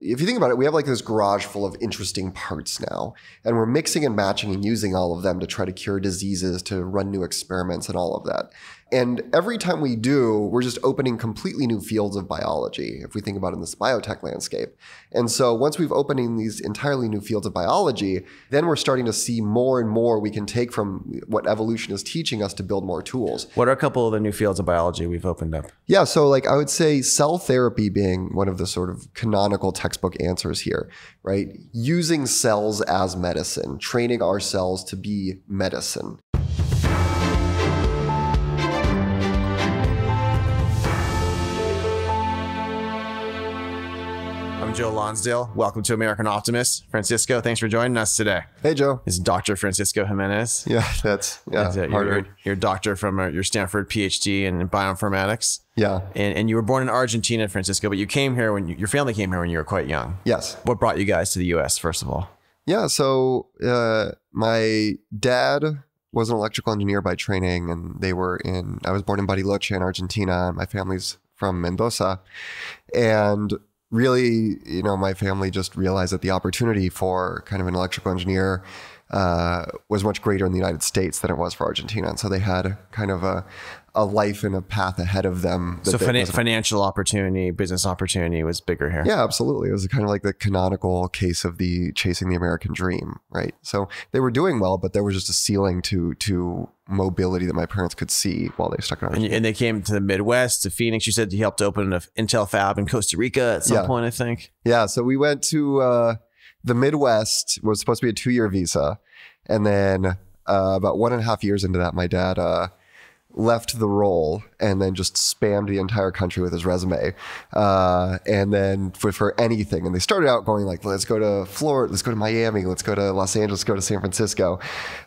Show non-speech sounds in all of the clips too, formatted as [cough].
if you think about it, we have like this garage full of interesting parts now, and we're mixing and matching and using all of them to try to cure diseases, to run new experiments, and all of that. And every time we do, we're just opening completely new fields of biology, if we think about it in this biotech landscape. And so once we've opening these entirely new fields of biology, then we're starting to see more and more we can take from what evolution is teaching us to build more tools. What are a couple of the new fields of biology we've opened up? Yeah, so like I would say cell therapy being one of the sort of canonical textbook answers here, right? Using cells as medicine, training our cells to be medicine. Joe Lonsdale. Welcome to American Optimist. Francisco, thanks for joining us today. Hey, Joe. This is Dr. Francisco Gimenez. Yeah, that's yeah, That's it. You're, you're a doctor from uh, your Stanford PhD in bioinformatics. Yeah. And, and you were born in Argentina, Francisco, but you came here when you, your family came here when you were quite young. Yes. What brought you guys to the US, first of all? Yeah. So uh, my dad was an electrical engineer by training, and they were in. I was born in Bariloche in Argentina, and my family's from Mendoza, and really, you know, my family just realized that the opportunity for kind of an electrical engineer uh, was much greater in the United States than it was for Argentina, and so they had kind of a a life and a path ahead of them. that So financial opportunity, business opportunity was bigger here. yeah, absolutely. It was kind of like the canonical case of the chasing the American dream, right? So they were doing well, but there was just a ceiling to to mobility that my parents could see while they stuck in And, and they came to the Midwest, to Phoenix. You said you helped open an Intel fab in Costa Rica at some Yeah. point, I think. Yeah, so we went to uh, the Midwest. Was supposed to be a two year visa, and then uh, about one and a half years into that, my dad. Uh, left the role and then just spammed the entire country with his resume. Uh, and then for, for anything. And they started out going like let's go to florida let's go to miami let's go to los angeles go to san francisco.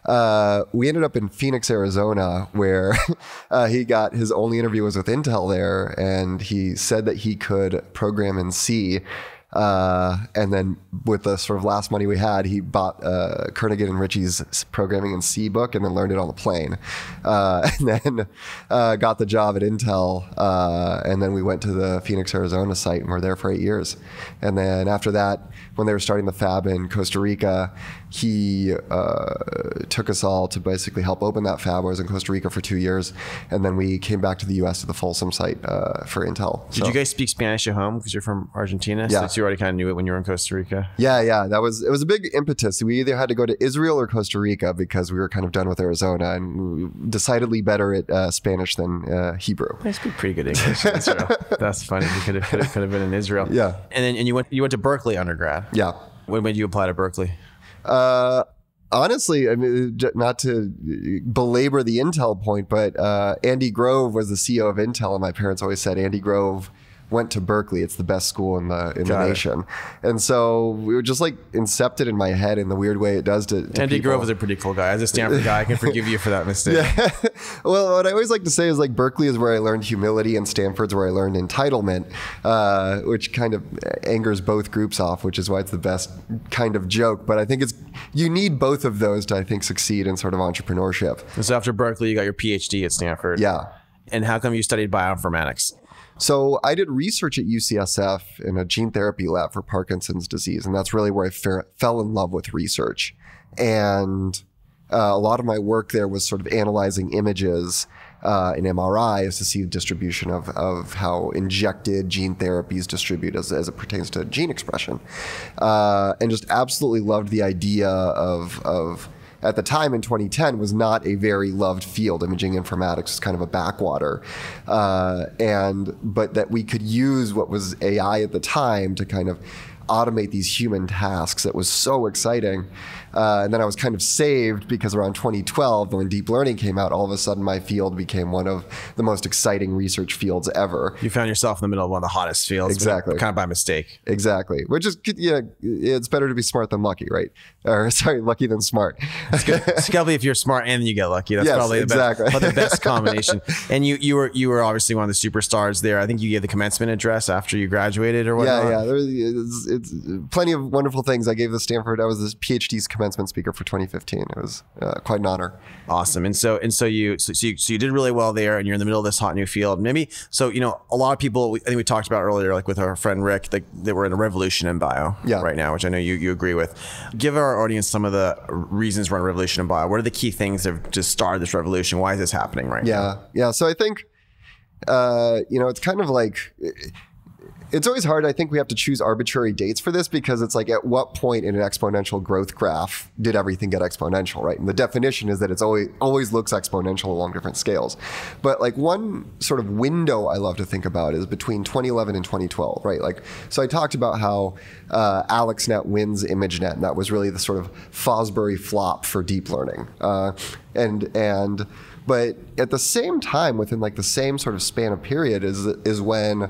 Uh, we ended up in phoenix arizona where [laughs] uh, he got his only interview was with intel there. And he said that he could program in c uh, and then with the sort of last money we had, he bought uh, Kernighan and Ritchie's programming in C book and then learned it on the plane. Uh, [laughs] and then uh, got the job at Intel. Uh, and then we went to the Phoenix, Arizona site and were there for eight years. And then after that, when they were starting the fab in Costa Rica, he uh, took us all to basically help open that fab. I was in Costa Rica for two years. And then we came back to the US to the Folsom site uh, for Intel. Did you guys speak Spanish at home because you're from Argentina? Yeah. So you already kind of knew it when you were in Costa Rica. Yeah, yeah, that was it was a big impetus. We either had to go to Israel or Costa Rica because we were kind of done with Arizona and decidedly better at uh, Spanish than uh, Hebrew. I speak pretty good English. [laughs] That's funny. You could have, could have, could have been in Israel. Yeah. And then and you went you went to Berkeley undergrad. Yeah. When did you apply to Berkeley? Uh, honestly, I mean, not to belabor the Intel point, but uh, Andy Grove was the CEO of Intel, and my parents always said Andy Grove went to Berkeley. It's the best school in the in Got the it. nation. And so we were just like incepted in my head in the weird way it does to, to Andy people. Grove is a pretty cool guy. As a Stanford guy, I can forgive you for that mistake. [laughs] well, what I always like to say is like Berkeley is where I learned humility, and Stanford's where I learned entitlement, uh, which kind of angers both groups off, which is why it's the best kind of joke. But I think it's you need both of those to I think succeed in sort of entrepreneurship. And so after Berkeley, you got your PhD at Stanford. Yeah. And how come you studied bioinformatics? So I did research at UCSF in a gene therapy lab for Parkinson's disease, and that's really where I fe- fell in love with research. And uh, a lot of my work there was sort of analyzing images uh, in MRIs to see the distribution of, of how injected gene therapies distribute as, as it pertains to gene expression. Uh, and just absolutely loved the idea of, of at the time in 2010 was not a very loved field. Imaging informatics was kind of a backwater, uh, and but that we could use what was AI at the time to kind of automate these human tasks. That was so exciting. Uh, and then I was kind of saved because around 2012, when deep learning came out, all of a sudden my field became one of the most exciting research fields ever. You found yourself in the middle of one of the hottest fields. Exactly. Kind of by mistake. Exactly. Which is, yeah, it's better to be smart than lucky, right? Or [laughs] sorry, lucky than smart. It's probably [laughs] if you're smart and you get lucky. That's Yes, probably the exactly. best, probably the best [laughs] combination. And you you were you were obviously one of the superstars there. I think you gave the commencement address after you graduated or whatnot. Yeah, yeah. There, it's, it's plenty of wonderful things. I gave the Stanford. I was the PhD's commencement speaker for 2015. It was uh, quite an honor. Awesome. And so and so you so, so you so you did really well there, and you're in the middle of this hot new field. Maybe so you know a lot of people. I think we talked about earlier, like with our friend Rick, like that we're in a revolution in bio Yeah. right now, which I know you you agree with. Give our audience some of the reasons we're in a revolution in bio. What are the key things that have just started this revolution? Why is this happening right now? Yeah, yeah. So I think, uh, you know, it's kind of like it's always hard. I think we have to choose arbitrary dates for this because it's like at what point in an exponential growth graph did everything get exponential, right? And the definition is that it's always always looks exponential along different scales. But like one sort of window I love to think about is between 2011 and 2012, right? Like so I talked about how uh, AlexNet wins ImageNet, and that was really the sort of Fosbury flop for deep learning, uh, and and but at the same time, within like the same sort of span of period, is is when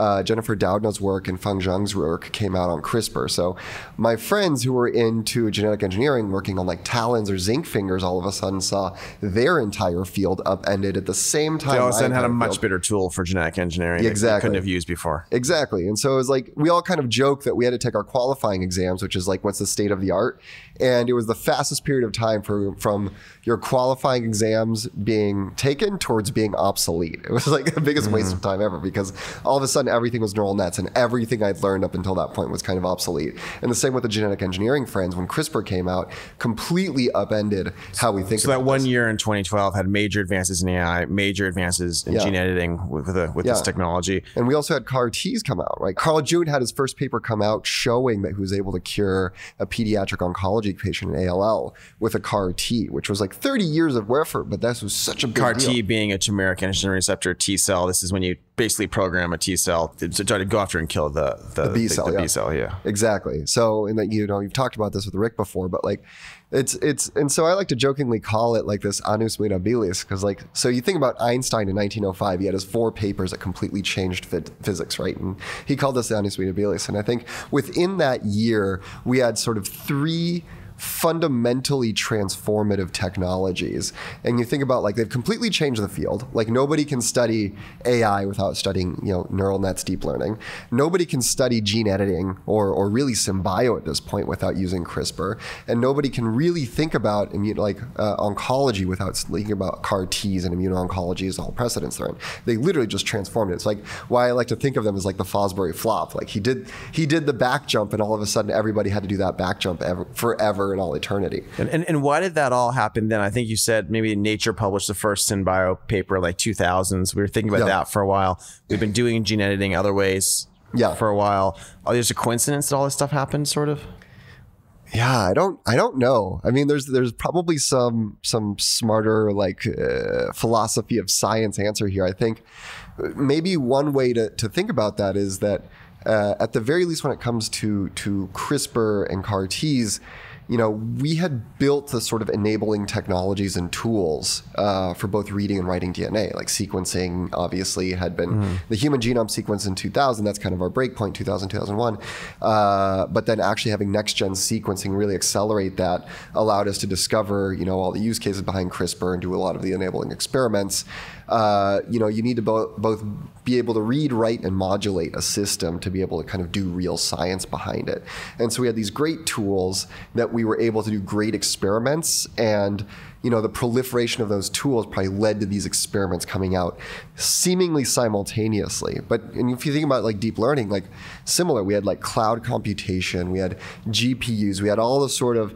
uh, Jennifer Doudna's work and Feng Zhang's work came out on CRISPR. So my friends who were into genetic engineering, working on like TALENs or zinc fingers, all of a sudden saw their entire field upended at the same time. They all of a sudden had a much field- better tool for genetic engineering Exactly. couldn't have used before. Exactly. And so it was like we all kind of joke that we had to take our qualifying exams, which is like what's the state of the art. And it was the fastest period of time for from your qualifying exams being taken towards being obsolete. It was like the biggest waste of time ever because all of a sudden everything was neural nets and everything I'd learned up until that point was kind of obsolete. And the same with the genetic engineering friends when CRISPR came out, completely upended how we think So that one this. year in 2012 had major advances in AI, major advances in Yeah. gene editing with with, the, with this technology. And we also had CAR Ts come out, right? Carl June had his first paper come out showing that he was able to cure a pediatric oncology patient in ALL with a CAR T, which was like 30 years of effort, but this was such a big CAR. T being a chimeric antigen receptor T cell. This is when you basically program a T cell to, try to go after and kill the the, B cell, The, yeah. B cell, yeah. Exactly. So, and that you know, you've talked about this with Rick before, but like, it's it's, and so I like to jokingly call it like this annus mirabilis because like, so you think about Einstein in 1905, he had his four papers that completely changed phys- physics, right? And he called this the annus mirabilis, and I think within that year we had sort of three fundamentally transformative technologies. And you think about like they've completely changed the field. Like nobody can study AI without studying, you know, neural nets, deep learning. Nobody can study gene editing or or really SynBio at this point without using CRISPR. And nobody can really think about immun like uh, oncology without thinking about CAR Ts and immuno-oncology as all precedents they're in. They literally just transformed it. It's like why I like to think of them as like the Fosbury flop. Like he did he did the back jump and all of a sudden everybody had to do that back jump ever, forever and all eternity. And, and and why did that all happen then? I think you said maybe Nature published the first SynBio paper in like 2000s. We were thinking about Yeah. that for a while. We've been doing gene editing other ways Yeah. for a while. Oh, there's a coincidence that all this stuff happened, sort of? Yeah, I don't I don't know. I mean there's there's probably some some smarter like uh, philosophy of science answer here. I think maybe one way to, to think about that is that uh, at the very least when it comes to to CRISPR and CAR Ts, you know, we had built the sort of enabling technologies and tools uh, for both reading and writing DNA. Like sequencing, obviously, had been the human genome sequence in 2000. That's kind of our breakpoint, 2000, 2001. Uh, but then actually having next gen sequencing really accelerate that allowed us to discover, you know, all the use cases behind CRISPR and do a lot of the enabling experiments. Uh, you know, you need to bo- both be able to read, write, and modulate a system to be able to kind of do real science behind it. And so we had these great tools that we were able to do great experiments and you know the proliferation of those tools probably led to these experiments coming out seemingly simultaneously but and if you think about like deep learning like similar we had like cloud computation we had gpus we had all the sort of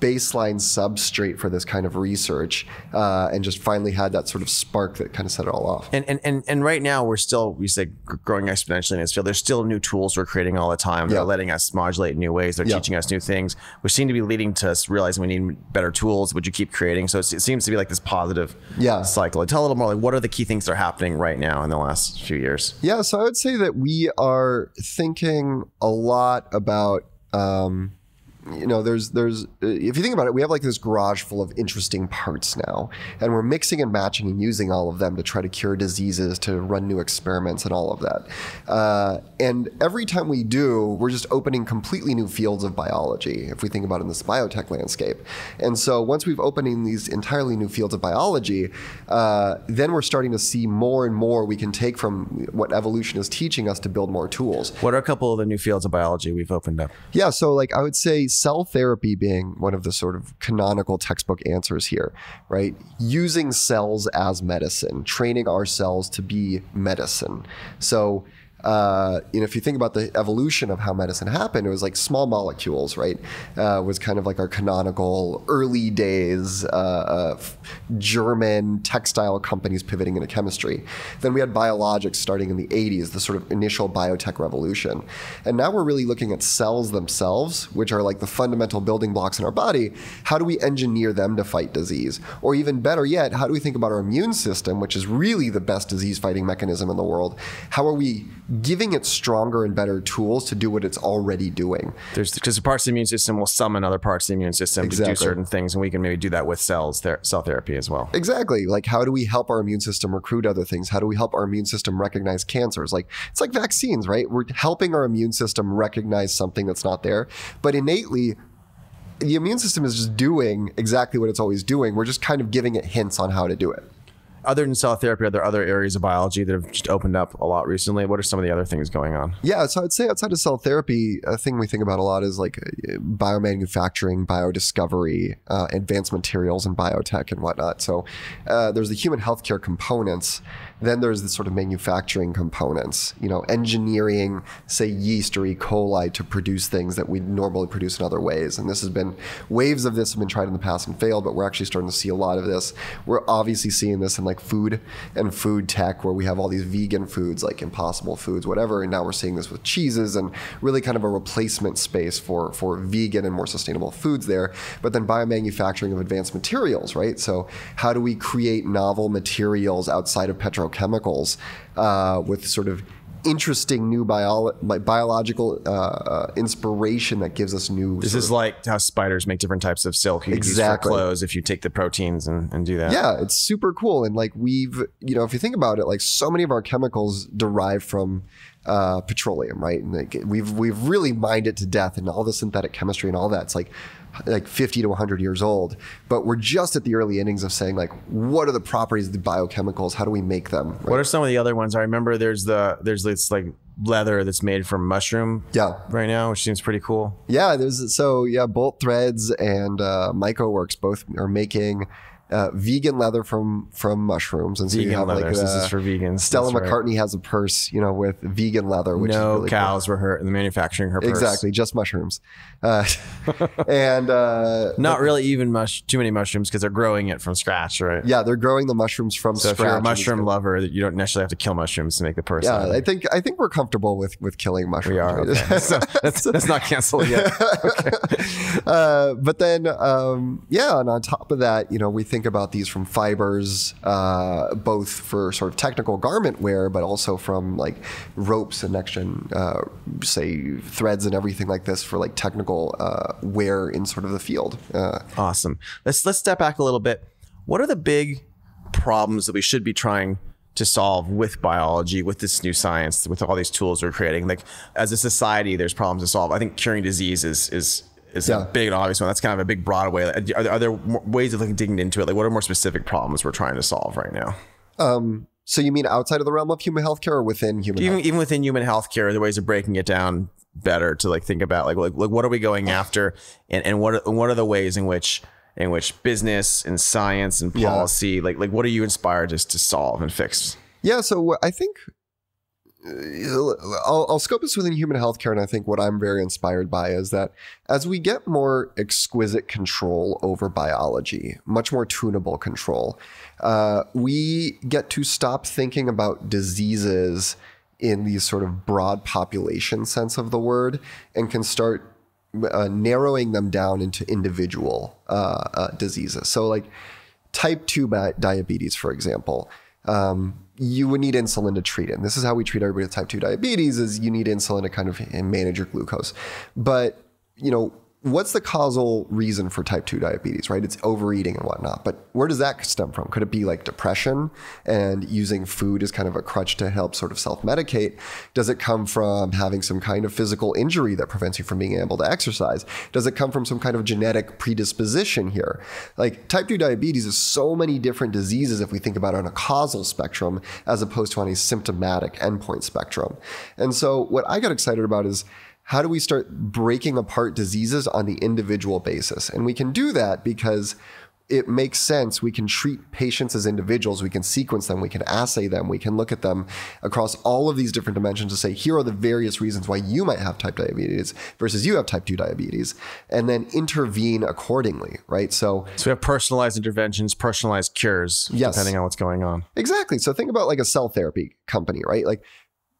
baseline substrate for this kind of research uh, and just finally had that sort of spark that kind of set it all off And, and and and right now we're still we say growing exponentially in this field. There's still new tools we're creating all the time. They're Yeah. letting us modulate in new ways. They're Yeah. teaching us new things, which seem to be leading to us realizing we need better tools, Would you keep creating. So it seems to be like this positive Yeah. cycle. Tell a little more. Like, what are the key things that are happening right now in the last few years? Yeah, so I would say that we are thinking a lot about um, you know, there's there's if you think about it, we have like this garage full of interesting parts now, and we're mixing and matching and using all of them to try to cure diseases, to run new experiments, and all of that. Uh, and every time we do, we're just opening completely new fields of biology. If we think about it in this biotech landscape, and so once we've opening these entirely new fields of biology, uh, then we're starting to see more and more we can take from what evolution is teaching us to build more tools. What are a couple of the new fields of biology we've opened up? Yeah, so like I would say cell therapy being one of the sort of canonical textbook answers here, right? Using cells as medicine, training our cells to be medicine. So uh, you know, if you think about the evolution of how medicine happened, it was like small molecules, right? Uh, was kind of like our canonical early days uh, German textile companies pivoting into chemistry. Then we had biologics starting in the 80s, the sort of initial biotech revolution. And now we're really looking at cells themselves, which are like the fundamental building blocks in our body. How do we engineer them to fight disease? Or even better yet, how do we think about our immune system, which is really the best disease fighting mechanism in the world? How are we giving it stronger and better tools to do what it's already doing. There's because the parts of the immune system will summon other parts of the immune system Exactly. to do certain things, and we can maybe do that with cells, ther- cell therapy as well. Exactly. Like how do we help our immune system recruit other things? How do we help our immune system recognize cancers? Like it's like vaccines, right? We're helping our immune system recognize something that's not there. But innately the immune system is just doing exactly what it's always doing. We're just kind of giving it hints on how to do it. Other than cell therapy, are there other areas of biology that have just opened up a lot recently? What are some of the other things going on? Yeah, so I'd say outside of cell therapy, a thing we think about a lot is like biomanufacturing, biodiscovery, uh, advanced materials, and biotech and whatnot. So uh, there's the human healthcare components. Then there's the sort of manufacturing components. You know, engineering, say yeast or E. coli to produce things that we normally produce in other ways. And this has been waves of this have been tried in the past and failed, but we're actually starting to see a lot of this. We're obviously seeing this in like food and food tech, where we have all these vegan foods like Impossible Foods, whatever. And now we're seeing this with cheeses and really kind of a replacement space for for vegan and more sustainable foods there. But then biomanufacturing of advanced materials, right? So how do we create novel materials outside of petrochemicals uh, with sort of interesting new bio- biological uh, uh, inspiration that gives us new This is like how spiders make different types of silk you could use Exactly. for clothes if you take the proteins and, and do that. Yeah, it's super cool. And like we've, you know, if you think about it, like so many of our chemicals derive from uh, petroleum, right? And like we've we've really mined it to death, and all the synthetic chemistry and all that. It's like like 50 to 100 years old. But we're just at the early innings of saying like, what are the properties of the biochemicals? How do we make them? right? What are some of the other ones? I remember there's the there's this like leather that's made from mushroom Yeah. right now, which seems pretty cool. Yeah, there's so yeah, Bolt Threads and uh, MycoWorks both are making uh, vegan leather from from mushrooms, and so you Vegan have leather. like this uh, is for vegans. Stella That's right. McCartney has a purse, you know, with vegan leather, which is No really cool. cows were hurt in the manufacturing her purse. Exactly, just mushrooms, uh, [laughs] and uh, Not really even mush too many mushrooms because they're growing it from scratch, right? yeah, they're growing the mushrooms from So if you're a mushroom lover, you don't necessarily have to kill mushrooms to make the purse. yeah, I think I think we're comfortable with with killing mushrooms. we are. right? Okay. [laughs] so that's, that's not canceled yet. [laughs] uh, but then, um, yeah, and on top of that, you know, we think about these from fibers, uh, both for sort of technical garment wear, but also from like ropes and next gen, uh, say, threads and everything like this for like technical uh, wear in sort of the field. Uh, Awesome. Let's let's step back a little bit. What are the big problems that we should be trying to solve with biology, with this new science, with all these tools we're creating? Like as a society, there's problems to solve. I think curing disease is is is Yeah. a big and obvious one. That's kind of a big broad way. Are there, are there ways of like digging into it? Like what are more specific problems we're trying to solve right now? Um, so you mean outside of the realm of human healthcare or within human Even health? even within human healthcare, are there ways of breaking it down better to like think about like like, like what are we going after, and and what are, what are the ways in which in which business and science and Yeah. policy like like what are you inspired just to solve and fix? Yeah, so I think I'll, I'll scope this within human healthcare, and I think what I'm very inspired by is that as we get more exquisite control over biology, much more tunable control, uh, we get to stop thinking about diseases in the sort of broad population sense of the word and can start uh, narrowing them down into individual uh, uh, diseases. So, like type 2 bi- diabetes, for example, um, you would need insulin to treat it. And this is how we treat everybody with type 2 diabetes is you need insulin to kind of manage your glucose. But, you know, what's the causal reason for type 2 diabetes, right? It's overeating and whatnot. But where does that stem from? Could it be like depression and using food as kind of a crutch to help sort of self medicate? Does it come from having some kind of physical injury that prevents you from being able to exercise? Does it come from some kind of genetic predisposition here? Like type 2 diabetes is so many different diseases if we think about it on a causal spectrum as opposed to on a symptomatic endpoint spectrum. And so what I got excited about is how do we start breaking apart diseases on the individual basis? And we can do that because it makes sense. We can treat patients as individuals. We can sequence them. We can assay them. We can look at them across all of these different dimensions to say, here are the various reasons why you might have type diabetes versus you have type 2 diabetes, and then intervene accordingly, right? So, so we have personalized interventions, personalized cures, yes. depending on what's going on. Exactly. So think about like a cell therapy company, right? Like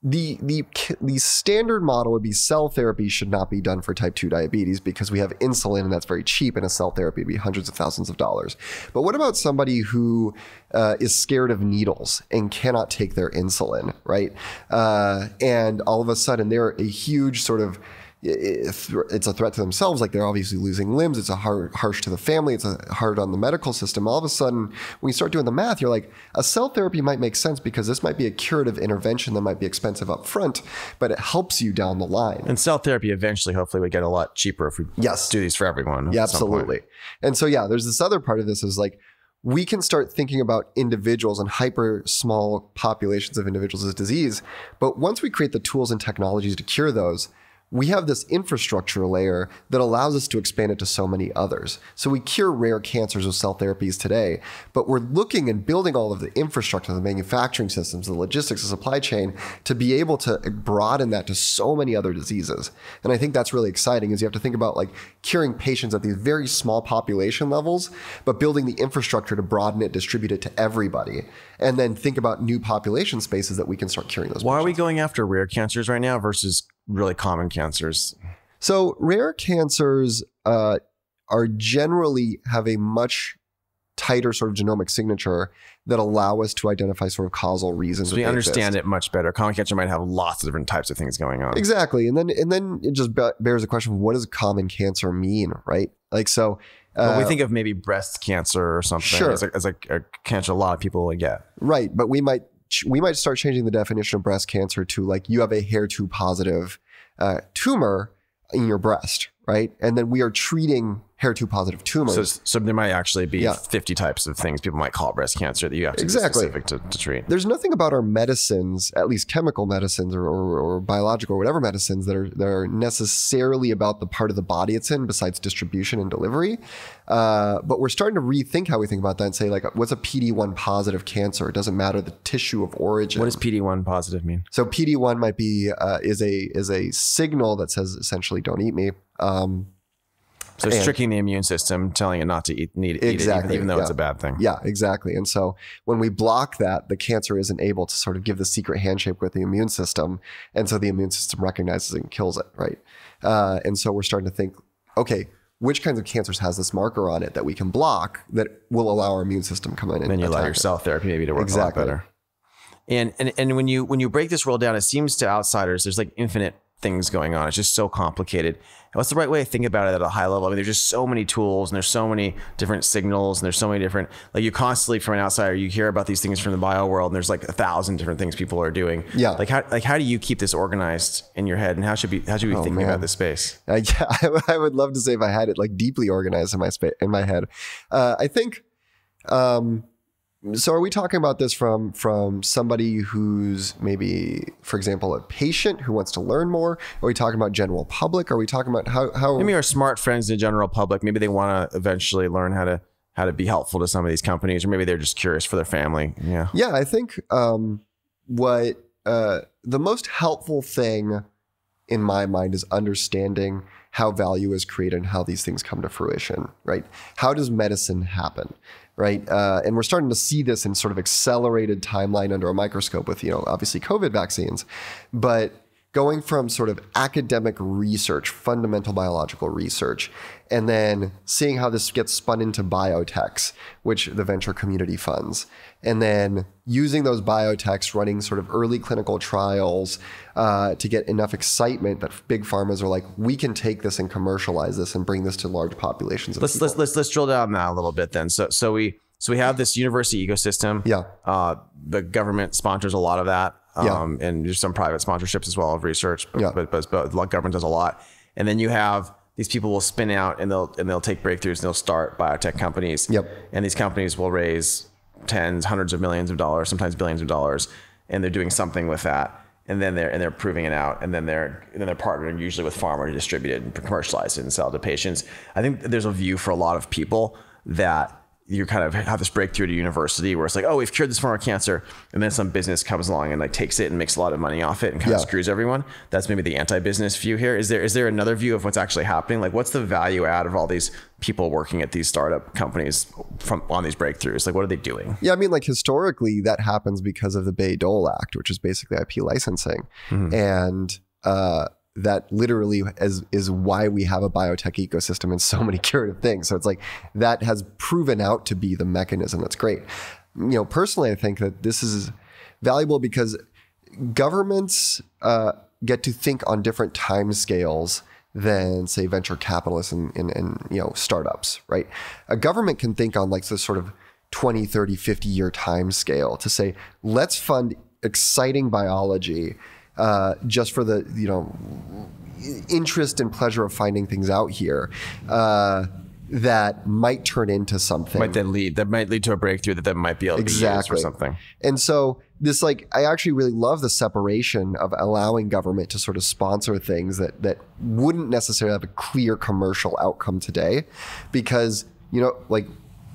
the the the standard model would be cell therapy should not be done for type 2 diabetes because we have insulin and that's very cheap and a cell therapy would be hundreds of thousands of dollars. But what about somebody who uh, is scared of needles and cannot take their insulin right? Uh, and all of a sudden they're a huge sort of it's a threat to themselves. Like they're obviously losing limbs. It's a hard, harsh to the family. It's a hard on the medical system. All of a sudden, when you start doing the math, you're like, a cell therapy might make sense because this might be a curative intervention that might be expensive up front, but it helps you down the line. And cell therapy eventually, hopefully, would get a lot cheaper if we yes. do these for everyone. Yeah, absolutely. And so, yeah, there's this other part of this is like, we can start thinking about individuals and hyper small populations of individuals as disease. But once we create the tools and technologies to cure those, we have this infrastructure layer that allows us to expand it to so many others. So we cure rare cancers with cell therapies today, but we're looking and building all of the infrastructure, the manufacturing systems, the logistics, the supply chain to be able to broaden that to so many other diseases. And I think that's really exciting is you have to think about like curing patients at these very small population levels, but building the infrastructure to broaden it, distribute it to everybody, and then think about new population spaces that we can start curing those. Why patients. are we going after rare cancers right now versus really common cancers? So rare cancers uh, are generally have a much tighter sort of genomic signature that allow us to identify sort of causal reasons. So we understand it much better. Common cancer might have lots of different types of things going on. Exactly, and then and then it just bears the question: of What does common cancer mean? Right? Like so. Uh, we think of maybe breast cancer or something sure. as, a, as a, a cancer a lot of people would get. Right, but we might we might start changing the definition of breast cancer to like you have a HER2 positive uh, tumor in your breast, right? And then we are treating HER2 positive tumors. So, so there might actually be yeah. 50 types of things people might call breast cancer that you have to exactly. be specific to, to treat. There's nothing about our medicines, at least chemical medicines or, or, or, biological or whatever medicines that are, that are necessarily about the part of the body it's in besides distribution and delivery. Uh, but we're starting to rethink how we think about that and say like, what's a PD-1 positive cancer? It doesn't matter the tissue of origin. What does PD-1 positive mean? So PD-1 might be, uh, is a, is a signal that says essentially don't eat me. Um, so it's and, tricking the immune system, telling it not to eat, need, exactly, eat it, even, even though yeah. it's a bad thing. Yeah, exactly. And so when we block that, the cancer isn't able to sort of give the secret handshake with the immune system. And so the immune system recognizes it and kills it, right? Uh, and so we're starting to think, okay, which kinds of cancers has this marker on it that we can block that will allow our immune system to come in and then you allow your cell therapy maybe to work exactly. a lot better. And, and and when you when you break this world down, it seems to outsiders there's like infinite things going on. It's just so complicated. What's the right way to think about it at a high level? I mean, there's just so many tools and there's so many different signals and there's so many different, like you constantly from an outsider, you hear about these things from the bio world and there's like a thousand different things people are doing. Yeah. Like how, like how do you keep this organized in your head and how should be, how should we oh, think about this space? Uh, [laughs] yeah, I, would love to say if I had it like deeply organized in my space, in my head. Uh, I think, um, so are we talking about this from from somebody who's maybe, for example, a patient who wants to learn more? Are we talking about general public? Are we talking about how how maybe our smart friends in the general public? Maybe they want to eventually learn how to how to be helpful to some of these companies, or maybe they're just curious for their family. Yeah, yeah. I think um, what uh, the most helpful thing in my mind is understanding how value is created and how these things come to fruition. Right? How does medicine happen? Right? Uh, and we're starting to see this in sort of accelerated timeline under a microscope with, you know, obviously COVID vaccines. But going from sort of academic research, fundamental biological research, and then seeing how this gets spun into biotechs, which the venture community funds, and then using those biotechs, running sort of early clinical trials uh, to get enough excitement that big pharmas are like, we can take this and commercialize this and bring this to large populations. Of let's people. let's let's let's drill down that a little bit then. So so we so we have this university ecosystem. Yeah. Uh, the government sponsors a lot of that. Yeah. Um, and there's some private sponsorships as well of research. But, Yeah. but, but, but the government does a lot. And then you have these people will spin out and they'll and they'll take breakthroughs and they'll start biotech companies. Yep. And these companies will raise tens, hundreds of millions of dollars, sometimes billions of dollars, and they're doing something with that. And then they're and they're proving it out, and then they're and then they're partnering usually with pharma to distribute it and commercialize it and sell it to patients. I think there's a view for a lot of people that you kind of have this breakthrough at a university where it's like, oh, we've cured this form of cancer, and then some business comes along and like takes it and makes a lot of money off it and kind Yeah. of screws everyone. That's maybe the anti-business view here. Is there is there another view of what's actually happening? Like, what's the value add of all these people working at these startup companies from on these breakthroughs? Like, what are they doing? Yeah, I mean, like historically, that happens because of the Bayh-Dole Act, which is basically IP licensing, and uh, that literally is is why we have a biotech ecosystem and so [laughs] many curative things. So it's like that has proven out to be the mechanism that's great. You know, personally, I think that this is valuable because governments uh, get to think on different time scales than say venture capitalists and, and, and you know startups right a government can think on like this sort of 20 30 50 year time scale to say let's fund exciting biology uh, just for the you know interest and pleasure of finding things out here uh, that might turn into something Might then lead that might lead to a breakthrough that then might be able to be used Exactly. for something. And so this like I actually really love the separation of allowing government to sort of sponsor things that that wouldn't necessarily have a clear commercial outcome today because you know like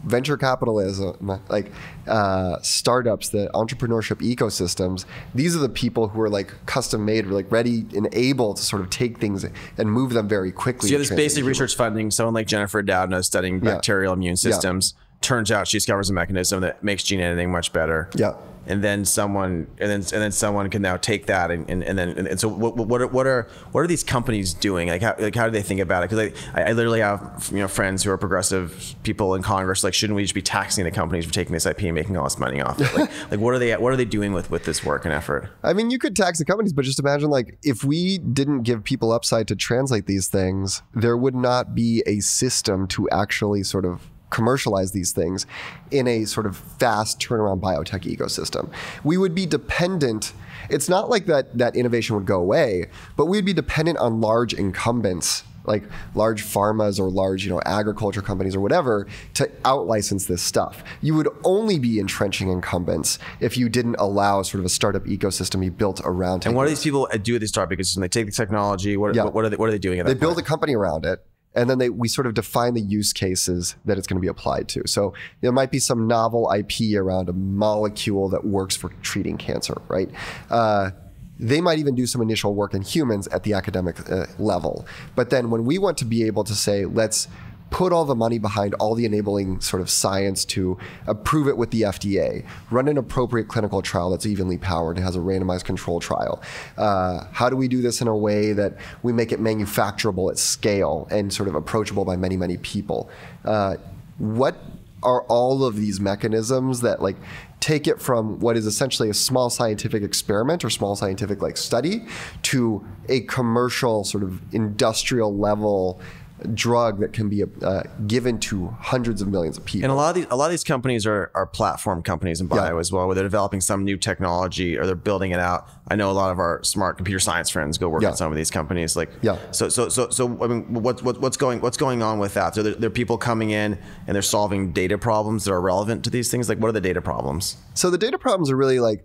venture capitalism like uh, startups the entrepreneurship ecosystems these are the people who are like custom made like ready and able to sort of take things and move them very quickly So you have this basic research funding. Someone like Jennifer Doudna studying bacterial immune systems. Turns out she discovers a mechanism that makes gene editing much better. Yeah. And then someone, and then and then someone can now take that, and, and, and then and, and so what, what are what are what are these companies doing? Like how like how do they think about it? Because I, I literally have you know friends who are progressive people in Congress. Like, shouldn't we just be taxing the companies for taking this IP and making all this money off it? Like, [laughs] like what are they what are they doing with with this work and effort? I mean, you could tax the companies, but just imagine like if we didn't give people upside to translate these things, there would not be a system to actually sort of commercialize these things in a sort of fast turnaround biotech ecosystem. We would be dependent. It's not like that that innovation would go away, but we'd be dependent on large incumbents like large pharmas or large, you know, agriculture companies or whatever to outlicense this stuff. You would only be entrenching incumbents if you didn't allow sort of a startup ecosystem be built around. And what do these people do at these startup ecosystem? They take the technology. What, Yeah. what, are they what are they doing? At they build point? a company around it and then they we sort of define the use cases that it's going to be applied to. So there might be some novel ip around a molecule that works for treating cancer right? Uh, they might even do some initial work in humans at the academic uh, level. But then when we want to be able to say let's put all the money behind all the enabling sort of science to approve it with the FDA, run an appropriate clinical trial that's evenly powered and has a randomized control trial. Uh, how do we do this in a way that we make it manufacturable at scale and sort of approachable by many, many people? Uh, what are all of these mechanisms that like take it from what is essentially a small scientific experiment or small scientific like study to a commercial sort of industrial level drug that can be uh, given to hundreds of millions of people. And a lot of these, a lot of these companies are, are platform companies in bio Yeah. as well, where they're developing some new technology or they're building it out. I know a lot of our smart computer science friends go work Yeah. at some of these companies. Like, Yeah. So, so, so, so, I mean, what, what, what's going, what's going on with that? So, there, there are people coming in and they're solving data problems that are relevant to these things. Like, what are the data problems? So the data problems are really like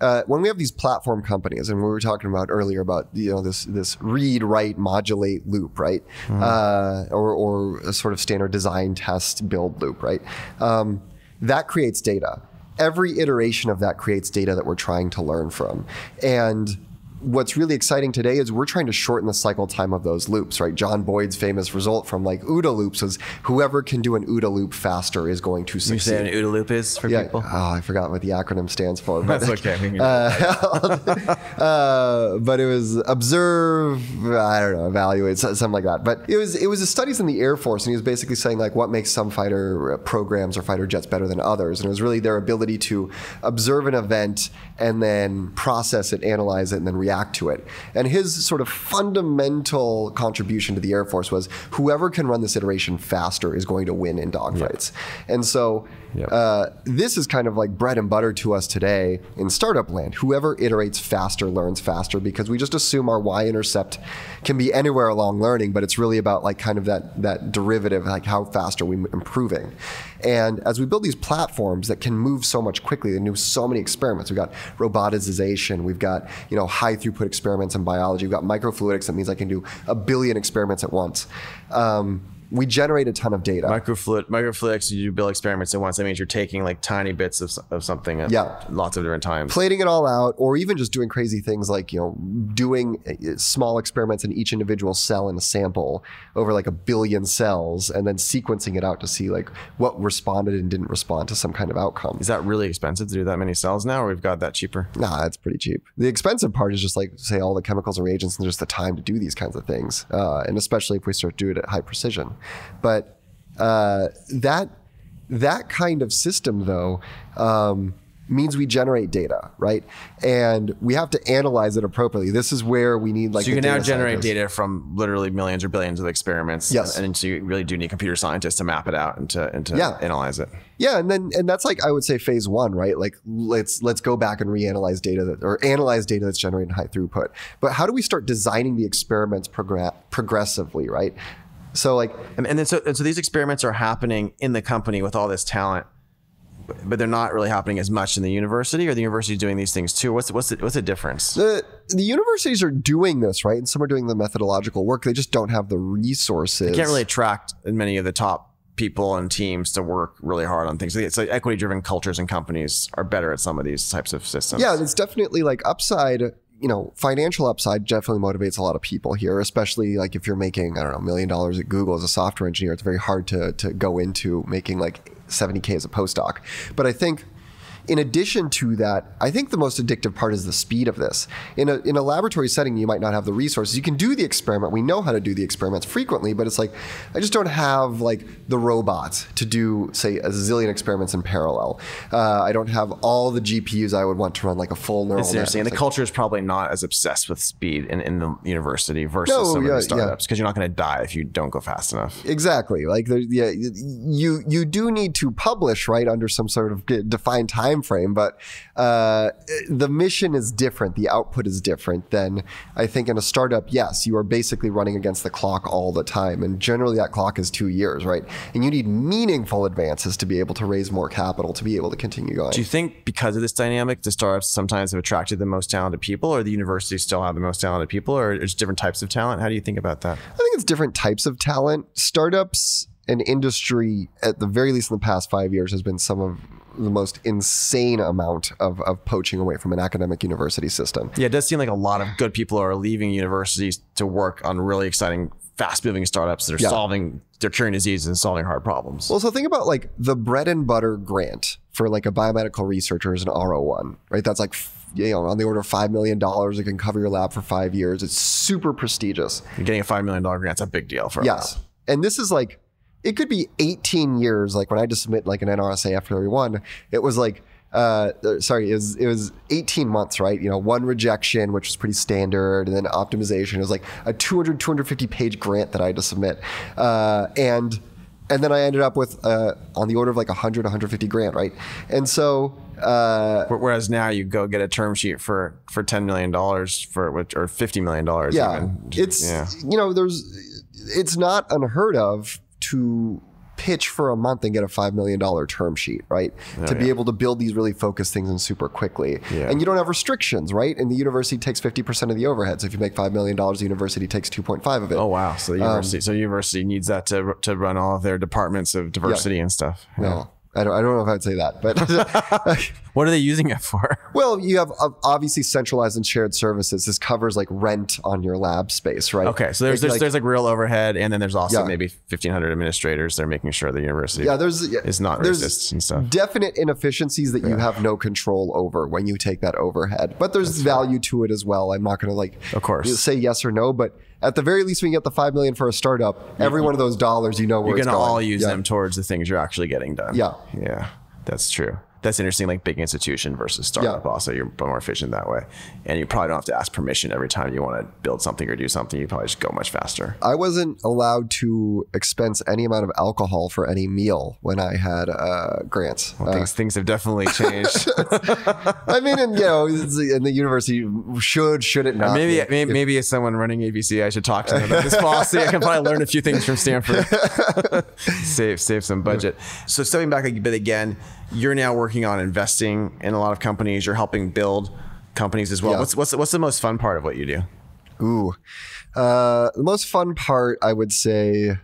uh, when we have these platform companies, and we were talking about earlier about you know this this read, write, modulate loop, right, uh, or or a sort of standard design, test, build loop, right. Um, that creates data. Every iteration of that creates data that we're trying to learn from, and what's really exciting today is we're trying to shorten the cycle time of those loops, right? John Boyd's famous result from like OODA loops was whoever can do an OODA loop faster is going to You succeed. say an OODA loop is for yeah. people? Oh, I forgot what the acronym stands for. But, [laughs] That's okay. Can- [laughs] uh, [laughs] but it was observe, I don't know, evaluate, something like that. But it was it was a studies in the Air Force, and he was basically saying like what makes some fighter uh, programs or fighter jets better than others, and it was really their ability to observe an event and then process it, analyze it, and then react to it. And his sort of fundamental contribution to the Air Force was whoever can run this iteration faster is going to win in dogfights. And so Yep. uh, this is kind of like bread and butter to us today in startup land. Whoever iterates faster learns faster because we just assume our y-intercept can be anywhere along learning, but it's really about like kind of that that derivative, like how fast are we improving. And as we build these platforms that can move so much quickly, they do so many experiments. We've got robotization, we've got you know high throughput experiments in biology, we've got microfluidics that means I can do a billion experiments at once. Um, we generate a ton of data. Microfluid, microfluidics, you do build experiments at once. That means you're taking like tiny bits of, of something at Yeah. lots of different times. plating it all out, or even just doing crazy things like you know doing uh, small experiments in each individual cell in a sample over like a billion cells, and then sequencing it out to see like what responded and didn't respond to some kind of outcome. Is that really expensive to do that many cells now, or we've got that cheaper? Nah, it's pretty cheap. The expensive part is just like say all the chemicals and reagents and just the time to do these kinds of things, uh, and especially if we start doing it at high precision. But uh, that that kind of system though. Um, means we generate data, right? And we have to analyze it appropriately. This is where we need like So you can now generate scientists. data from literally millions or billions of experiments. Yes. And so you really do need computer scientists to map it out and to, and to Yeah. analyze it. Yeah, and then and that's like I would say phase one, right? Like let's let's go back and reanalyze data that or analyze data that's generated in high throughput. But how do we start designing the experiments progr- progressively, right? So like And, and then so, and so these experiments are happening in the company with all this talent, but they're not really happening as much in the university, or the university is doing these things too. What's what's the, what's the difference? the the universities are doing this, right? And some are doing the methodological work. They just don't have the resources. They can't really attract many of the top people and teams to work really hard on things. It's like equity driven cultures and companies are better at some of these types of systems. Yeah, it's definitely like upside. You know, financial upside definitely motivates a lot of people here, especially like if you're making I don't know a million dollars at Google as a software engineer. It's very hard to to go into making like 70k as a postdoc. But I think. In addition to that, I think the most addictive part is the speed of this. In a, in a laboratory setting, you might not have the resources. You can do the experiment. We know how to do the experiments frequently, but it's like I just don't have like the robots to do, say, a zillion experiments in parallel. Uh, I don't have all the GPUs I would want to run like a full neural It's net. interesting. And the culture is probably not as obsessed with speed in, in the university versus No, some yeah, of the startups because you're not going to die if you don't go fast enough. Exactly. Like yeah, you you do need to publish right under some sort of defined time frame, but uh, the mission is different. The output is different than I think in a startup. Yes, you are basically running against the clock all the time, and generally that clock is two years, right? And you need meaningful advances to be able to raise more capital to be able to continue going. Do you think because of this dynamic, the startups sometimes have attracted the most talented people, or the universities still have the most talented people, or it's different types of talent? How do you think about that? I think it's different types of talent. Startups and industry, at the very least in the past five years, has been some of the most insane amount of, of poaching away from an academic university system. Yeah, it does seem like a lot of good people are leaving universities to work on really exciting, fast moving startups that are Yeah. solving, they're curing diseases and solving hard problems. Well, so think about like the bread and butter grant for like a biomedical researcher is an R01, right? That's like, you know, on the order of $5 million. It can cover your lab for five years. It's super prestigious. You're getting a $5 million grant, that's a big deal for Yeah. us. And this is like, it could be 18 years. Like when I just submit like an NRSA F31, it was like, uh, uh, sorry, it was, it was 18 months, right? You know, one rejection, which was pretty standard, and then optimization. It was like a 200, 250 page grant that I had to submit. Uh, and, and then I ended up with uh, on the order of like 100, 150 grant, right? And so, uh, Whereas now you go get a term sheet for for ten million dollars for which or fifty million dollars. yeah, even. it's yeah. you know, there's it's not unheard of to pitch for a month and get a five million dollar term sheet, right? Oh, to be yeah. able to build these really focused things and super quickly, Yeah. and you don't have restrictions, right? And the university takes fifty percent of the overhead. So if you make five million dollars, the university takes two point five of it. Oh wow! So the um, university, so the university needs that to to run all of their departments of diversity and stuff. Yeah. Well, I don't, I don't know if I'd say that, but [laughs] What are they using it for? [laughs] well, you have uh, obviously centralized and shared services. This covers like rent on your lab space, right? Okay, so there's Like, there's, like- there's like real overhead, and then there's also Yeah. maybe 1,500 administrators. They're making sure the university yeah, there's yeah, is not there's racist and stuff. definite inefficiencies that you have no control over when you take that overhead. But there's value to it as well. I'm not going to like Of course. say yes or no, but at the very least, when you get the five million for a startup, every one of those dollars, you know where You're it's gonna all use Yeah. them towards the things you're actually getting done. Yeah. yeah, that's true. That's interesting. Like big institution versus startup. Yeah. Also, you're more efficient that way, and you probably don't have to ask permission every time you want to build something or do something. You probably just go much faster. I wasn't allowed to expense any amount of alcohol for any meal when I had uh, grants. Uh, Things things have definitely [laughs] changed. I mean, and, you know, it's- and the university should should it not? maybe, be? maybe maybe as someone running 8VC, I should talk to them about this [laughs] policy. I can probably learn a few things from Stanford. [laughs] save save some budget. So stepping back a bit again, you're now working on investing in a lot of companies. You're helping build companies as well. Yeah. What's what's what's the most fun part of what you do? Ooh. Uh, the most fun part, I would say,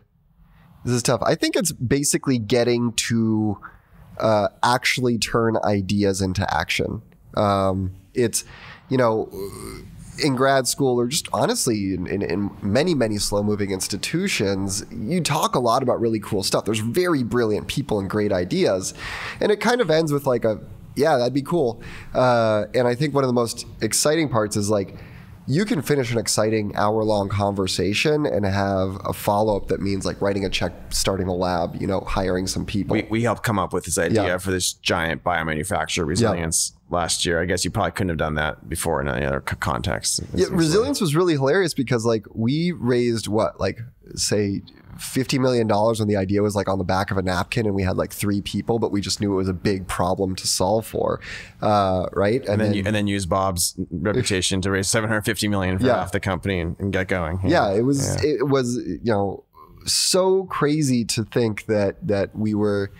this is tough. I think it's basically getting to uh, actually turn ideas into action. Um, it's, you know, in grad school or just honestly in, in, in many, many slow moving institutions, you talk a lot about really cool stuff. There's very brilliant people and great ideas. And it kind of ends with like a, yeah, that'd be cool. Uh, and I think one of the most exciting parts is like, you can finish an exciting hour long conversation and have a follow up that means like writing a check, starting a lab, you know, hiring some people. We, we helped come up with this idea Yeah. for this giant biomanufacturer resilience last year. I guess you probably couldn't have done that before in any other c- context. Yeah, resilience was really hilarious because like we raised what like say fifty million dollars when the idea was like on the back of a napkin and we had like three people, but we just knew it was a big problem to solve for, uh, right? and then, you, and then use Bob's reputation to raise 750 million for Yeah. half the company and, and get going. yeah, it was it was you know so crazy to think that that we were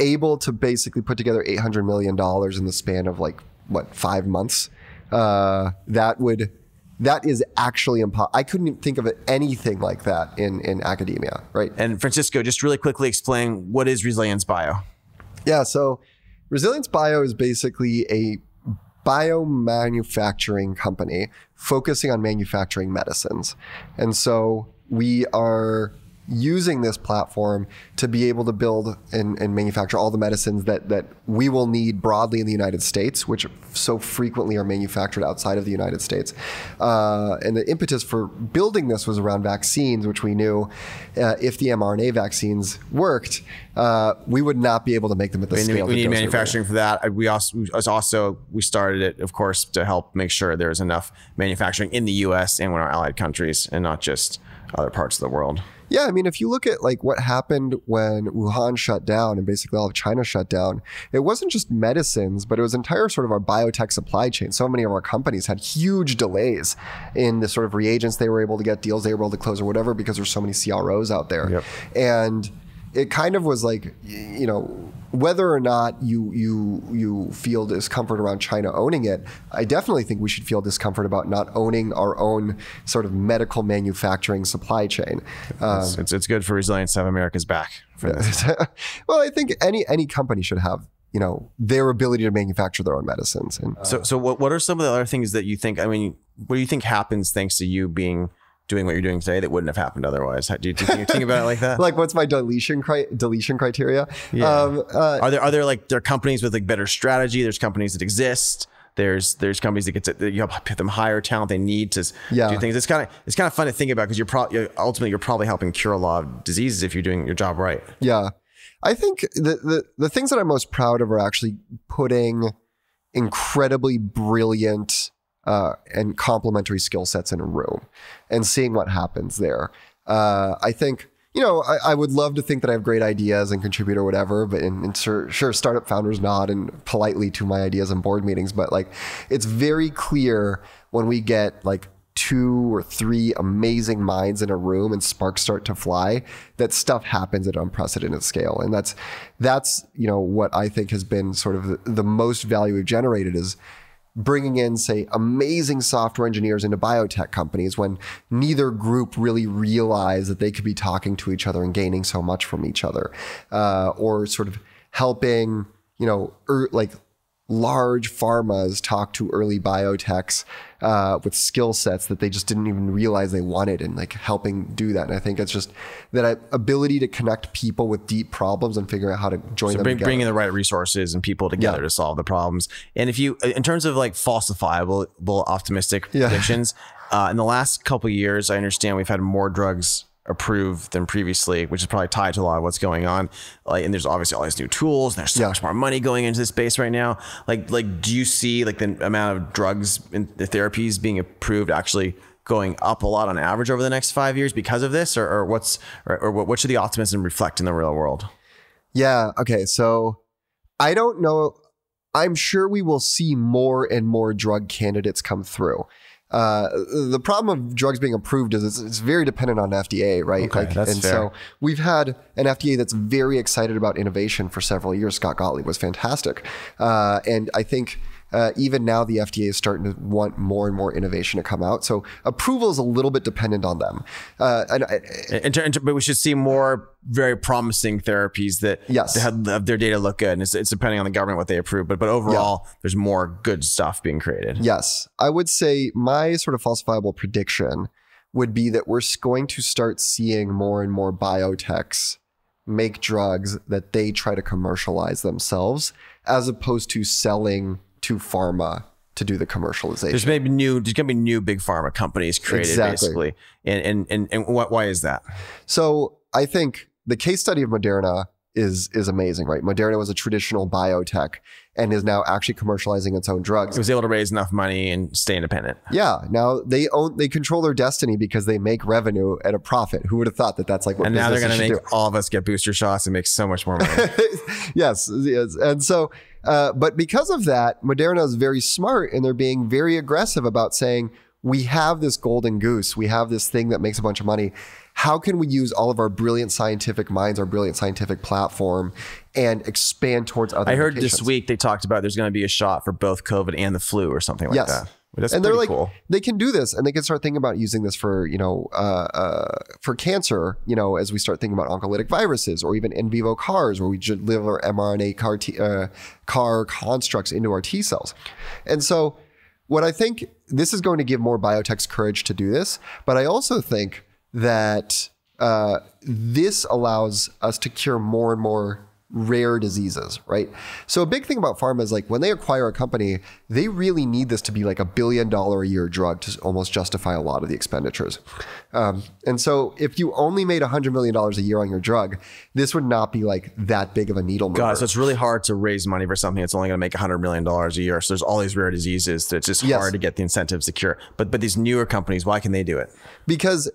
able to basically put together eight hundred million dollars in the span of like what five months. Uh, that would that is actually impossible. I couldn't think of anything like that in in academia, right? And Francisco, just really quickly explain what is Resilience Bio? Yeah, so Resilience Bio is basically a biomanufacturing company focusing on manufacturing medicines. And so we are using this platform to be able to build and, and manufacture all the medicines that, that we will need broadly in the United States, which so frequently are manufactured outside of the United States. Uh, and the impetus for building this was around vaccines, which we knew uh, if the mRNA vaccines worked, uh, we would not be able to make them at the We need, scale. we need manufacturing for that. We also, we also we started it, of course, to help make sure there's enough manufacturing in the U.S. and in our allied countries, and not just other parts of the world. Yeah, I mean, if you look at like what happened when Wuhan shut down and basically all of China shut down, it wasn't just medicines, but it was entire sort of our biotech supply chain. So many of our companies had huge delays in the sort of reagents they were able to get, deals they were able to close, or whatever, because there's so many CROs out there. Yep. And it kind of was like, you know, whether or not you you you feel discomfort around China owning it, I definitely think we should feel discomfort about not owning our own sort of medical manufacturing supply chain. Um, It's, it's, it's good for resilience to have America's back [laughs] well, I think any any company should have you know their ability to manufacture their own medicines. And So, so what, what are some of the other things that you think? I mean, what do you think happens thanks to you being doing what you're doing today that wouldn't have happened otherwise? How, do, you, do you think, think about it like that? [laughs] like, what's my deletion cri- deletion criteria? Yeah. Um, uh, are there are there like there are companies with like better strategy? There's companies that exist. There's there's companies that get to that you help them hire talent they need to Yeah. do things. It's kind of it's kind of fun to think about because you're probably ultimately you're probably helping cure a lot of diseases if you're doing your job right. Yeah. I think the, the, the things that I'm most proud of are actually putting incredibly brilliant uh, and complementary skill sets in a room and seeing what happens there. Uh, I think, you know, I, I would love to think that I have great ideas and contribute or whatever, but and, sure, sure, startup founders nod and politely to my ideas in board meetings, but like it's very clear when we get like two or three amazing minds in a room and sparks start to fly that stuff happens at unprecedented scale and that's that's you know what i think has been sort of the, the most value we've generated is bringing in say amazing software engineers into biotech companies when neither group really realized that they could be talking to each other and gaining so much from each other uh, or sort of helping, you know, er, like large pharmas talk to early biotechs uh, with skill sets that they just didn't even realize they wanted and like helping do that. And I think it's just that ability to connect people with deep problems and figure out how to join So them bring, together. bringing the right resources and people together Yeah. to solve the problems. And if you, in terms of like falsifiable, optimistic Yeah. predictions, uh, in the last couple of years, I understand we've had more drugs approved than previously, which is probably tied to a lot of what's going on. Like, and there's obviously all these new tools. And there's so Yeah. much more money going into this space right now. Like, like, do you see like the amount of drugs and the therapies being approved actually? Going up a lot on average over the next five years because of this, or, or what's, or, or what what should the optimism reflect in the real world? Yeah. Okay. So I don't know. I'm sure we will see more and more drug candidates come through. Uh, the problem of drugs being approved is it's, it's very dependent on FDA, right? Okay, that's and fair. so we've had an FDA that's very excited about innovation for several years. Scott Gottlieb was fantastic, uh, and I think. Uh, even now, the FDA is starting to want more and more innovation to come out. So approval is a little bit dependent on them. Uh, and I, In ter- but we should see more very promising therapies that Yes. have, have their data look good. And it's, it's depending on the government what they approve. But but overall, there's more good stuff being created. Yes. I would say my sort of falsifiable prediction would be that we're going to start seeing more and more biotechs make drugs that they try to commercialize themselves as opposed to selling to pharma to do the commercialization. There's maybe new. There's gonna be new big pharma companies created Exactly. basically. And and and, and what, why is that? So I think the case study of Moderna is is amazing, right? Moderna was a traditional biotech and is now actually commercializing its own drugs. It was able to raise enough money and stay independent. Yeah, now they own they control their destiny because they make revenue at a profit. Who would have thought that that's like what And now they're gonna should make all of us get booster shots and make so much more money. [laughs] yes, yes, and so, uh, but because of that, Moderna is very smart and they're being very aggressive about saying we have this golden goose, we have this thing that makes a bunch of money. How can we use all of our brilliant scientific minds, our brilliant scientific platform, and expand towards other? I heard this week they talked about there's going to be a shot for both COVID and the flu or something like Yes. that. That's and they're like cool. they can do this and they can start thinking about using this for you know uh, uh, for cancer you know as we start thinking about oncolytic viruses or even in vivo CARs where we deliver mRNA CAR, T, uh, CAR constructs into our T cells and so what I think this is going to give more biotechs courage to do this but I also think that uh, this allows us to cure more and more rare diseases, right? So a big thing about pharma is like when they acquire a company, they really need this to be like a billion dollar a year drug to almost justify a lot of the expenditures. Um, and so if you only made a hundred million dollars a year on your drug, this would not be like that big of a needle mover. God, so it's really hard to raise money for something that's only going to make $100 million a year. So there's all these rare diseases that it's just Yes. hard to get the incentives to cure. But but these newer companies, why can they do it? because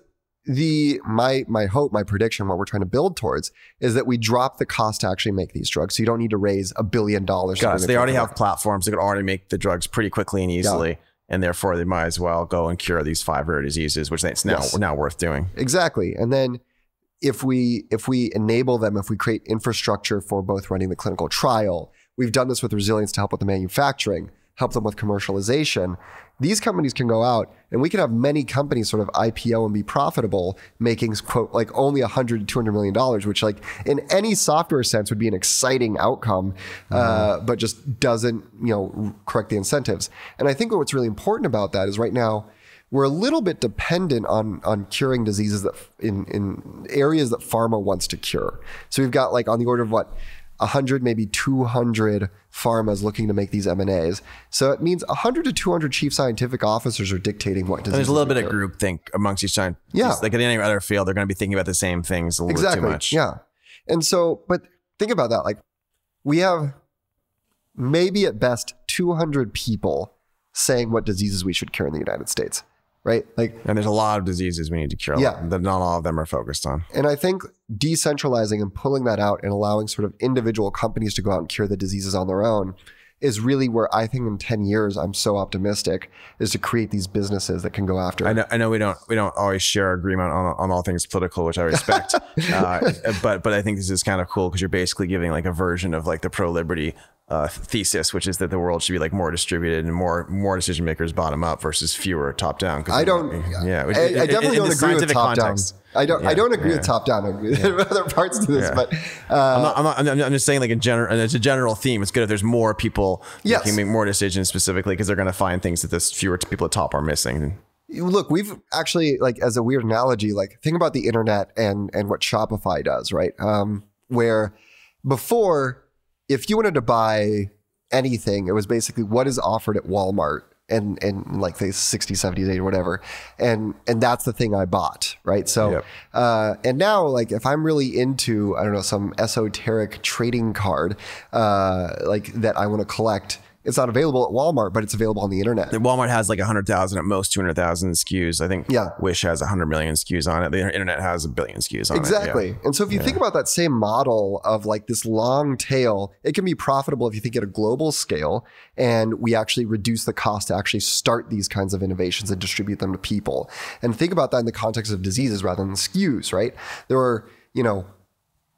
the my my hope my prediction what we're trying to build towards is that we drop the cost to actually make these drugs so you don't need to raise a billion dollars bring they already have platforms that could already make the drugs pretty quickly and easily. And therefore, they might as well go and cure these five rare diseases, which it's now Yes. now worth doing. Exactly. And then if we if we enable them, if we create infrastructure for both running the clinical trial, we've done this with resilience to help with the manufacturing, help them with commercialization. These companies can go out and we can have many companies sort of IPO and be profitable, making quote like only 100 to 200 million dollars, which like in any software sense would be an exciting outcome, uh, but just doesn't you know correct the incentives. And I think what's really important about that is right now we're a little bit dependent on on curing diseases that in in areas that pharma wants to cure. So we've got like on the order of what 100 maybe 200 pharmas looking to make these M&As. So it means 100 to 200 chief scientific officers are dictating what diseases. There's a little bit of cure. groupthink amongst each scientists. Yeah. Like in any other field, they're going to be thinking about the same things a little exactly. bit too much. Yeah. And so, but think about that. Like, we have maybe at best 200 people saying what diseases we should cure in the United States, right? Like, And there's a lot of diseases we need to cure. Yeah. That not all of them are focused on. and I think decentralizing and pulling that out and allowing sort of individual companies to go out and cure the diseases on their own is really where I think in 10 years, I'm so optimistic is to create these businesses that can go after. I know, I know we don't we don't always share agreement on, on all things political, which I respect. [laughs] uh, but but I think this is kind of cool because you're basically giving like a version of like the pro liberty uh, thesis, which is that the world should be like more distributed and more more decision makers bottom up versus fewer top down. I don't. Yeah, I, I definitely in don't agree with top context. down. I don't. I don't agree yeah. with top down. I agree with [laughs] other parts to this, Yeah. but I'm uh, not, I'm, not, I'm I'm just saying, like in general, and it's a general theme. It's good if there's more people Yes. making more decisions specifically because they're going to find things that this fewer people at top are missing. look, we've actually like as a weird analogy, like think about the internet and and what Shopify does, right? Um, where before, if you wanted to buy anything, it was basically what is offered at Walmart and and like the 60s, 70s, 80s, whatever. And and that's the thing I bought, right? So Yep. uh, and now like if I'm really into, I don't know, some esoteric trading card uh, like that I want to collect, it's not available at Walmart, but it's available on the internet. Walmart has like 100,000 at most 200,000 SKUs. I think Yeah. Wish has 100 million SKUs on it. The internet has a billion SKUs on Exactly. it. And so if you think about that same model of like this long tail, it can be profitable if you think at a global scale and we actually reduce the cost to actually start these kinds of innovations and distribute them to people. And think about that in the context of diseases rather than SKUs, right? There are, you know,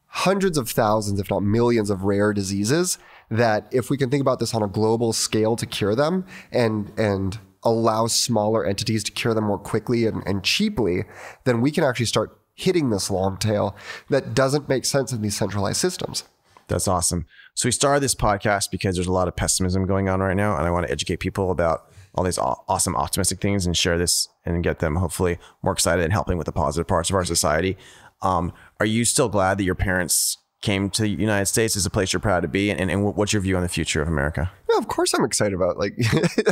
hundreds of thousands, if not millions, of rare diseases that if we can think about this on a global scale to cure them and and allow smaller entities to cure them more quickly and, and cheaply, then we can actually start hitting this long tail that doesn't make sense in these centralized systems. That's awesome. So we started this podcast because there's a lot of pessimism going on right now, and I want to educate people about all these awesome optimistic things and share this and get them hopefully more excited and helping with the positive parts of our society. Um, are you still glad that your parents came to the United States as a place you're proud to be? And, and what's your view on the future of America? Yeah, of course I'm excited about. Like,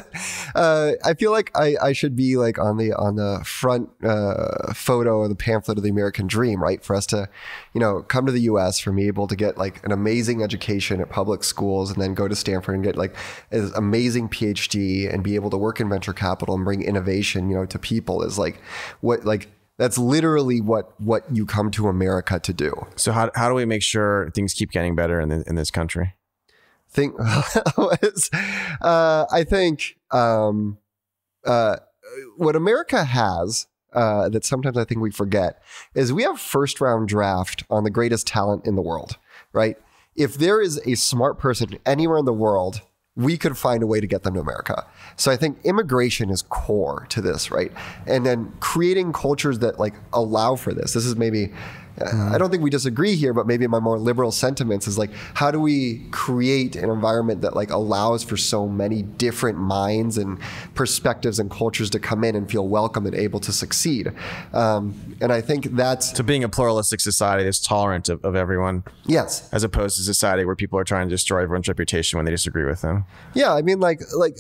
[laughs] uh, I feel like I, I should be like on the on the front uh, photo of the pamphlet of the American Dream, right? For us to, you know, come to the U.S. for me able to get like an amazing education at public schools, and then go to Stanford and get like an amazing PhD and be able to work in venture capital and bring innovation, you know, to people is like what like that's literally what what you come to America to do. So how, how do we make sure things keep getting better in, the, in this country? think [laughs] uh, I think um, uh, what America has uh, that sometimes I think we forget is we have first round draft on the greatest talent in the world, right? If there is a smart person anywhere in the world, we could find a way to get them to America. So I think immigration is core to this, right? And then creating cultures that like allow for this. This is maybe I don't think we disagree here, but maybe my more liberal sentiments is like, how do we create an environment that like allows for so many different minds and perspectives and cultures to come in and feel welcome and able to succeed? Um, and I think that's to being a pluralistic society that's tolerant of, of everyone, yes, as opposed to society where people are trying to destroy everyone's reputation when they disagree with them. Yeah, I mean, like, like,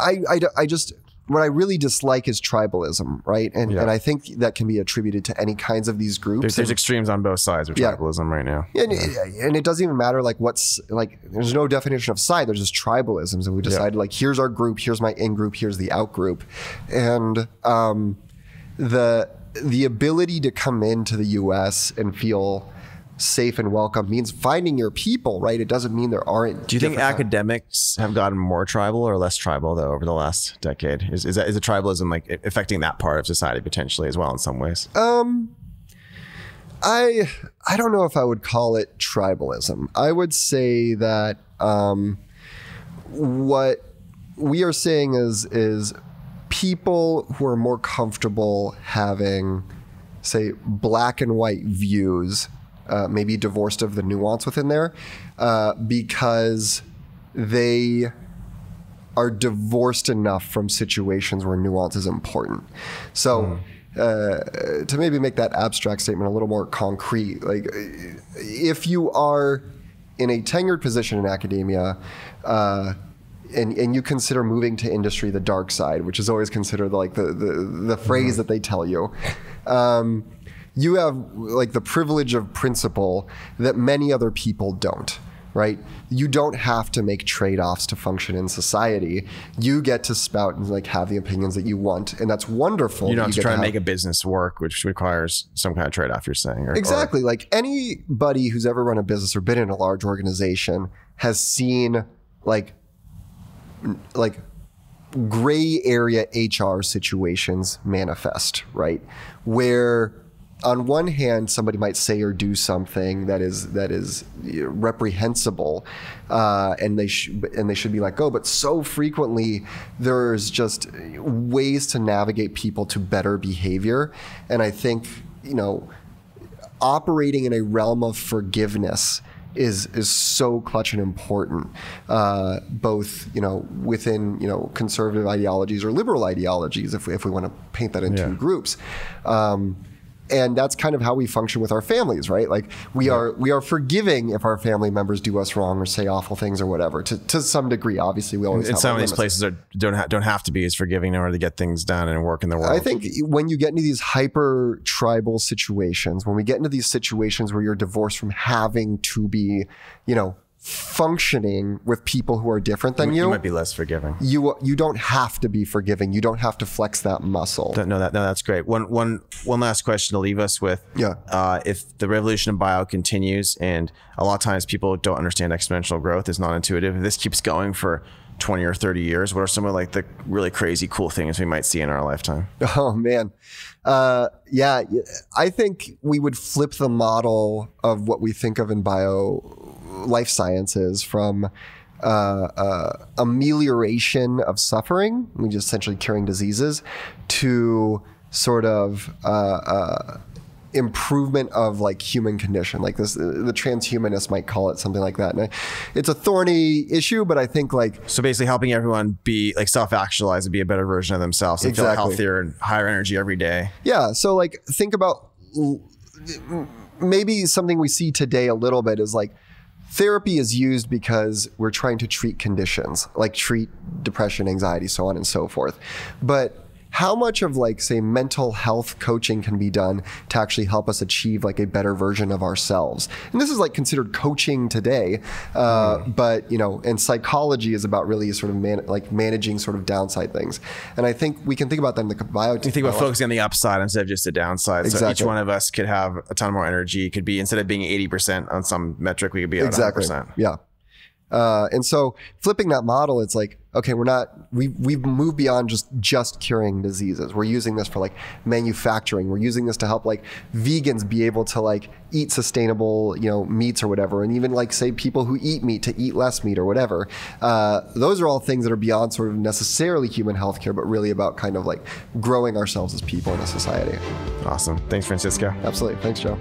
I, I, I just what I really dislike is tribalism, right? And Yeah. and I think that can be attributed to any kinds of these groups. There's, there's And- extremes on both sides of Yeah. tribalism right now. and, and it doesn't even matter like what's like there's no definition of side there's just tribalisms and we decided like here's our group here's my in group here's the out group and um, the the ability to come into the US and feel safe and welcome means finding your people right it doesn't mean there aren't Do you think academics have gotten more tribal or less tribal though over the last decade? Is is that is the tribalism like affecting that part of society potentially as well in some ways? Um, I I don't know if I would call it tribalism. I would say that um, what we are saying is is people who are more comfortable having, say, black and white views, uh, maybe divorced of the nuance within there, uh, because they are divorced enough from situations where nuance is important. So, uh, to maybe make that abstract statement a little more concrete, like if you are in a tenured position in academia, uh, and, and you consider moving to industry the dark side, which is always considered like the, the, the phrase that they tell you. Um, you have like the privilege of principle that many other people don't right you don't have to make trade-offs to function in society you get to spout and like have the opinions that you want and that's wonderful You don't have to try to have- make a business work, which requires some kind of trade off. You're saying, or, or- Exactly. Like anybody who's ever run a business or been in a large organization has seen like like gray area HR situations manifest, right? Where on one hand, somebody might say or do something that is that is reprehensible, uh, and they sh- and they should be let go. But so frequently, there's just ways to navigate people to better behavior, and I think you know, operating in a realm of forgiveness is is so clutch and important, uh, both you know within you know conservative ideologies or liberal ideologies, if we, if we want to paint that into Yeah. groups. Um, and that's kind of how we function with our families, right? Like we are we are forgiving if our family members do us wrong or say awful things or whatever. To, to some degree, obviously, we always have some of these places are don't ha- don't have to be as forgiving in order to get things done and work in the world. I think when you get into these hyper tribal situations, when we get into these situations where you're divorced from having to be, you know, functioning with people who are different than you you, might be less forgiving. you you don't have to be forgiving. You don't have to flex that muscle. That- No, that no, that's great. One one one last question to leave us with. Yeah. Uh, if the revolution in bio continues, and a lot of times people don't understand exponential growth is not intuitive. If this keeps going for twenty or thirty years, what are some of like the really crazy cool things we might see in our lifetime? [laughs] Oh man, uh, yeah. i think we would flip the model of what we think of in bio life sciences from uh, uh, amelioration of suffering, we just essentially curing diseases, to sort of uh, uh, improvement of like human condition. Like this, the transhumanists might call it something like that. And it's a thorny issue, but I think like So basically, helping everyone be like self-actualize and be a better version of themselves and feel healthier and higher energy every day. Yeah. So like think about l- maybe something we see today a little bit is like therapy is used because we're trying to treat conditions like treat depression, anxiety, so on and so forth. But how much of like say mental health coaching can be done to actually help us achieve like a better version of ourselves and this is like considered coaching today uh, but you know and psychology is about really sort of man- like managing sort of downside things and i think we can think about that in the bio You think about focusing on the upside instead of just the downside. So each one of us could have a ton more energy. Could be instead of being eighty percent on some metric, we could be at exactly percent. yeah uh, and so flipping that model it's like okay we're not we, we've moved beyond just just curing diseases. We're using this for like manufacturing. We're using this to help like vegans be able to like eat sustainable you know meats or whatever. And even like say people who eat meat to eat less meat or whatever. Uh, those are all things that are beyond sort of necessarily human healthcare but really about kind of like growing ourselves as people in a society. Awesome. Thanks, Francisco. absolutely. Thanks joe